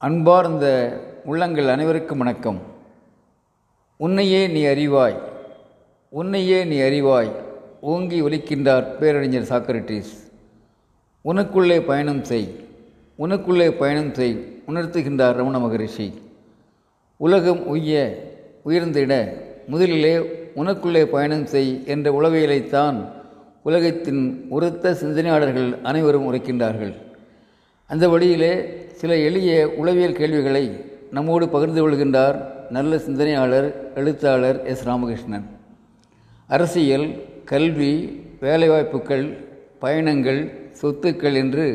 அன்பார்ந்த உள்ளங்கள் அனைவருக்கும் வணக்கம். உன்னையே நீ அறிவாய் உன்னையே நீ அறிவாய் ஓங்கி ஒலிக்கின்றார் பேரறிஞர் சாக்ரட்டிஸ் உனக்குள்ளே பயணம் செய் உனக்குள்ளே பயணம் செய் உணர்த்துகின்றார் ரமண மகரிஷி. உலகம் உய்ய உயர்ந்திட முதலிலே உனக்குள்ளே பயணம் செய் என்ற உளவியலைத்தான் உலகத்தின் உரத்த சிந்தனையாளர்கள் அனைவரும் உரைக்கின்றார்கள். அந்த வழியிலே சில எளிய உளவியல் கேள்விகளை நம்மோடு பகிர்ந்து கொள்கின்றார் நல்ல சிந்தனையாளர் எழுத்தாளர் எஸ். ராமகிருஷ்ணன். அரசியல் கல்வி வேலைவாய்ப்புகள் பயணங்கள் சொத்துக்கள் என்று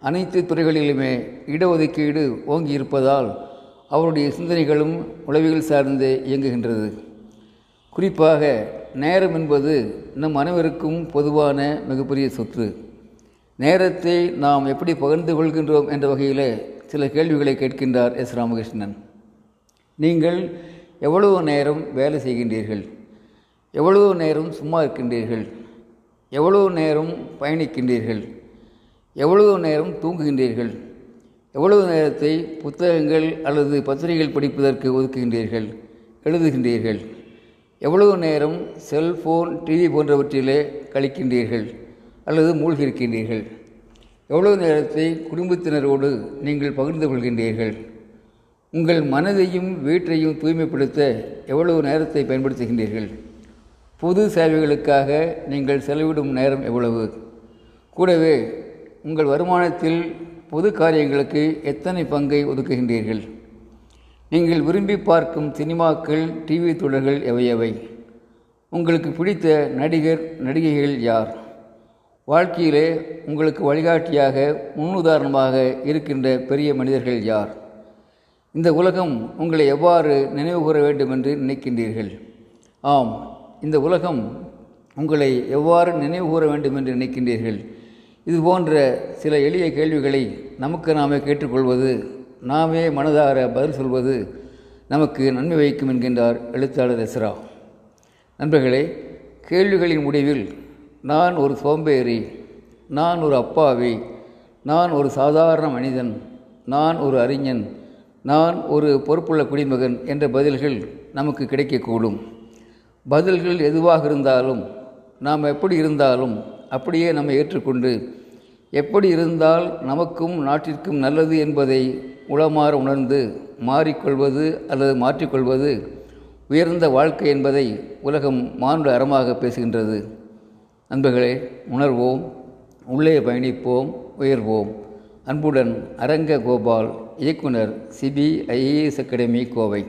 அனைத்து துறைகளிலுமே இடஒதுக்கீடு ஓங்கி இருப்பதால் அவருடைய சிந்தனைகளும் உளவியல் சார்ந்தே இயங்குகின்றது. குறிப்பாக நேரம் என்பது நம் அனைவருக்கும் பொதுவான மிகப்பெரிய சொத்து. நேரத்தை நாம் எப்படி பகிர்ந்து கொள்கின்றோம் என்ற வகையில் சில கேள்விகளை கேட்கின்றார் எஸ் ராமகிருஷ்ணன். நீங்கள் எவ்வளவு நேரம் வேலை செய்கின்றீர்கள்? எவ்வளவு நேரம் சும்மா இருக்கின்றீர்கள்? எவ்வளவு நேரம் பயணிக்கின்றீர்கள்? எவ்வளவு நேரம் தூங்குகின்றீர்கள்? எவ்வளவு நேரத்தை புத்தகங்கள் அல்லது பத்திரிகைகள் படிப்பதற்கு ஒதுக்குகின்றீர்கள்? எழுதுகின்றீர்கள். எவ்வளவு நேரம் செல்ஃபோன் டிவி போன்றவற்றிலே கழிக்கின்றீர்கள்? அல்லது மூழ்கியிருக்கின்றீர்கள். எவ்வளவு நேரத்தை குடும்பத்தினரோடு நீங்கள் பகிர்ந்து கொள்கின்றீர்கள்? உங்கள் மனதையும் வீட்டையும் தூய்மைப்படுத்த எவ்வளவு நேரத்தை பயன்படுத்துகின்றீர்கள்? பொது சேவைகளுக்காக நீங்கள் செலவிடும் நேரம் எவ்வளவு? கூடவே உங்கள் வருமானத்தில் பொது காரியங்களுக்கு எத்தனை பங்கை ஒதுக்குகின்றீர்கள்? நீங்கள் விரும்பி பார்க்கும் சினிமாக்கள் டிவி தொடர்கள் எவையவை உங்களுக்கு பிடித்த நடிகர் நடிகைகள் யார்? வாழ்க்கையிலே உங்களுக்கு வழிகாட்டியாக முன்னுதாரணமாக இருக்கின்ற பெரிய மனிதர்கள் யார்? இந்த உலகம் உங்களை எவ்வாறு நினைவு கூற வேண்டும் என்று நினைக்கின்றீர்கள்? ஆம் இந்த உலகம் உங்களை எவ்வாறு நினைவு கூற வேண்டும் என்று நினைக்கின்றீர்கள்? இது போன்ற சில எளிய கேள்விகளை நமக்கு நாமே கேட்டுக்கொள்வது நாமே மனதார பதில் சொல்வது நமக்கு நன்மை வைக்கும் என்கின்றார் எழுத்தாளர் எஸ்ரா. நண்பர்களே கேள்விகளின் முடிவில் நான் ஒரு சோம்பேறி நான் ஒரு அப்பாவி நான் ஒரு சாதாரண மனிதன் நான் ஒரு அறிஞன் நான் ஒரு பொறுப்புள்ள குடிமகன் என்ற பதில்கள் நமக்கு கிடைக்கக்கூடும். பதில்கள் எதுவாக இருந்தாலும் நாம் எப்படி இருந்தாலும் அப்படியே நம்மை ஏற்றுக்கொண்டு எப்படி இருந்தால் நமக்கும் நாட்டிற்கும் நல்லது என்பதை உளமாற உணர்ந்து மாறிக்கொள்வது அல்லது மாற்றிக்கொள்வது உயர்ந்த வாழ்க்கை என்பதை உலகம் மானுட அறமாக பேசுகின்றது. அன்புகளை உணர்வோம் உள்ளே பயணிப்போம் உயர்வோம். அன்புடன் அரங்க கோபால் இயக்குனர் சிபிஐஏஎஸ் அகாடமி கோவை.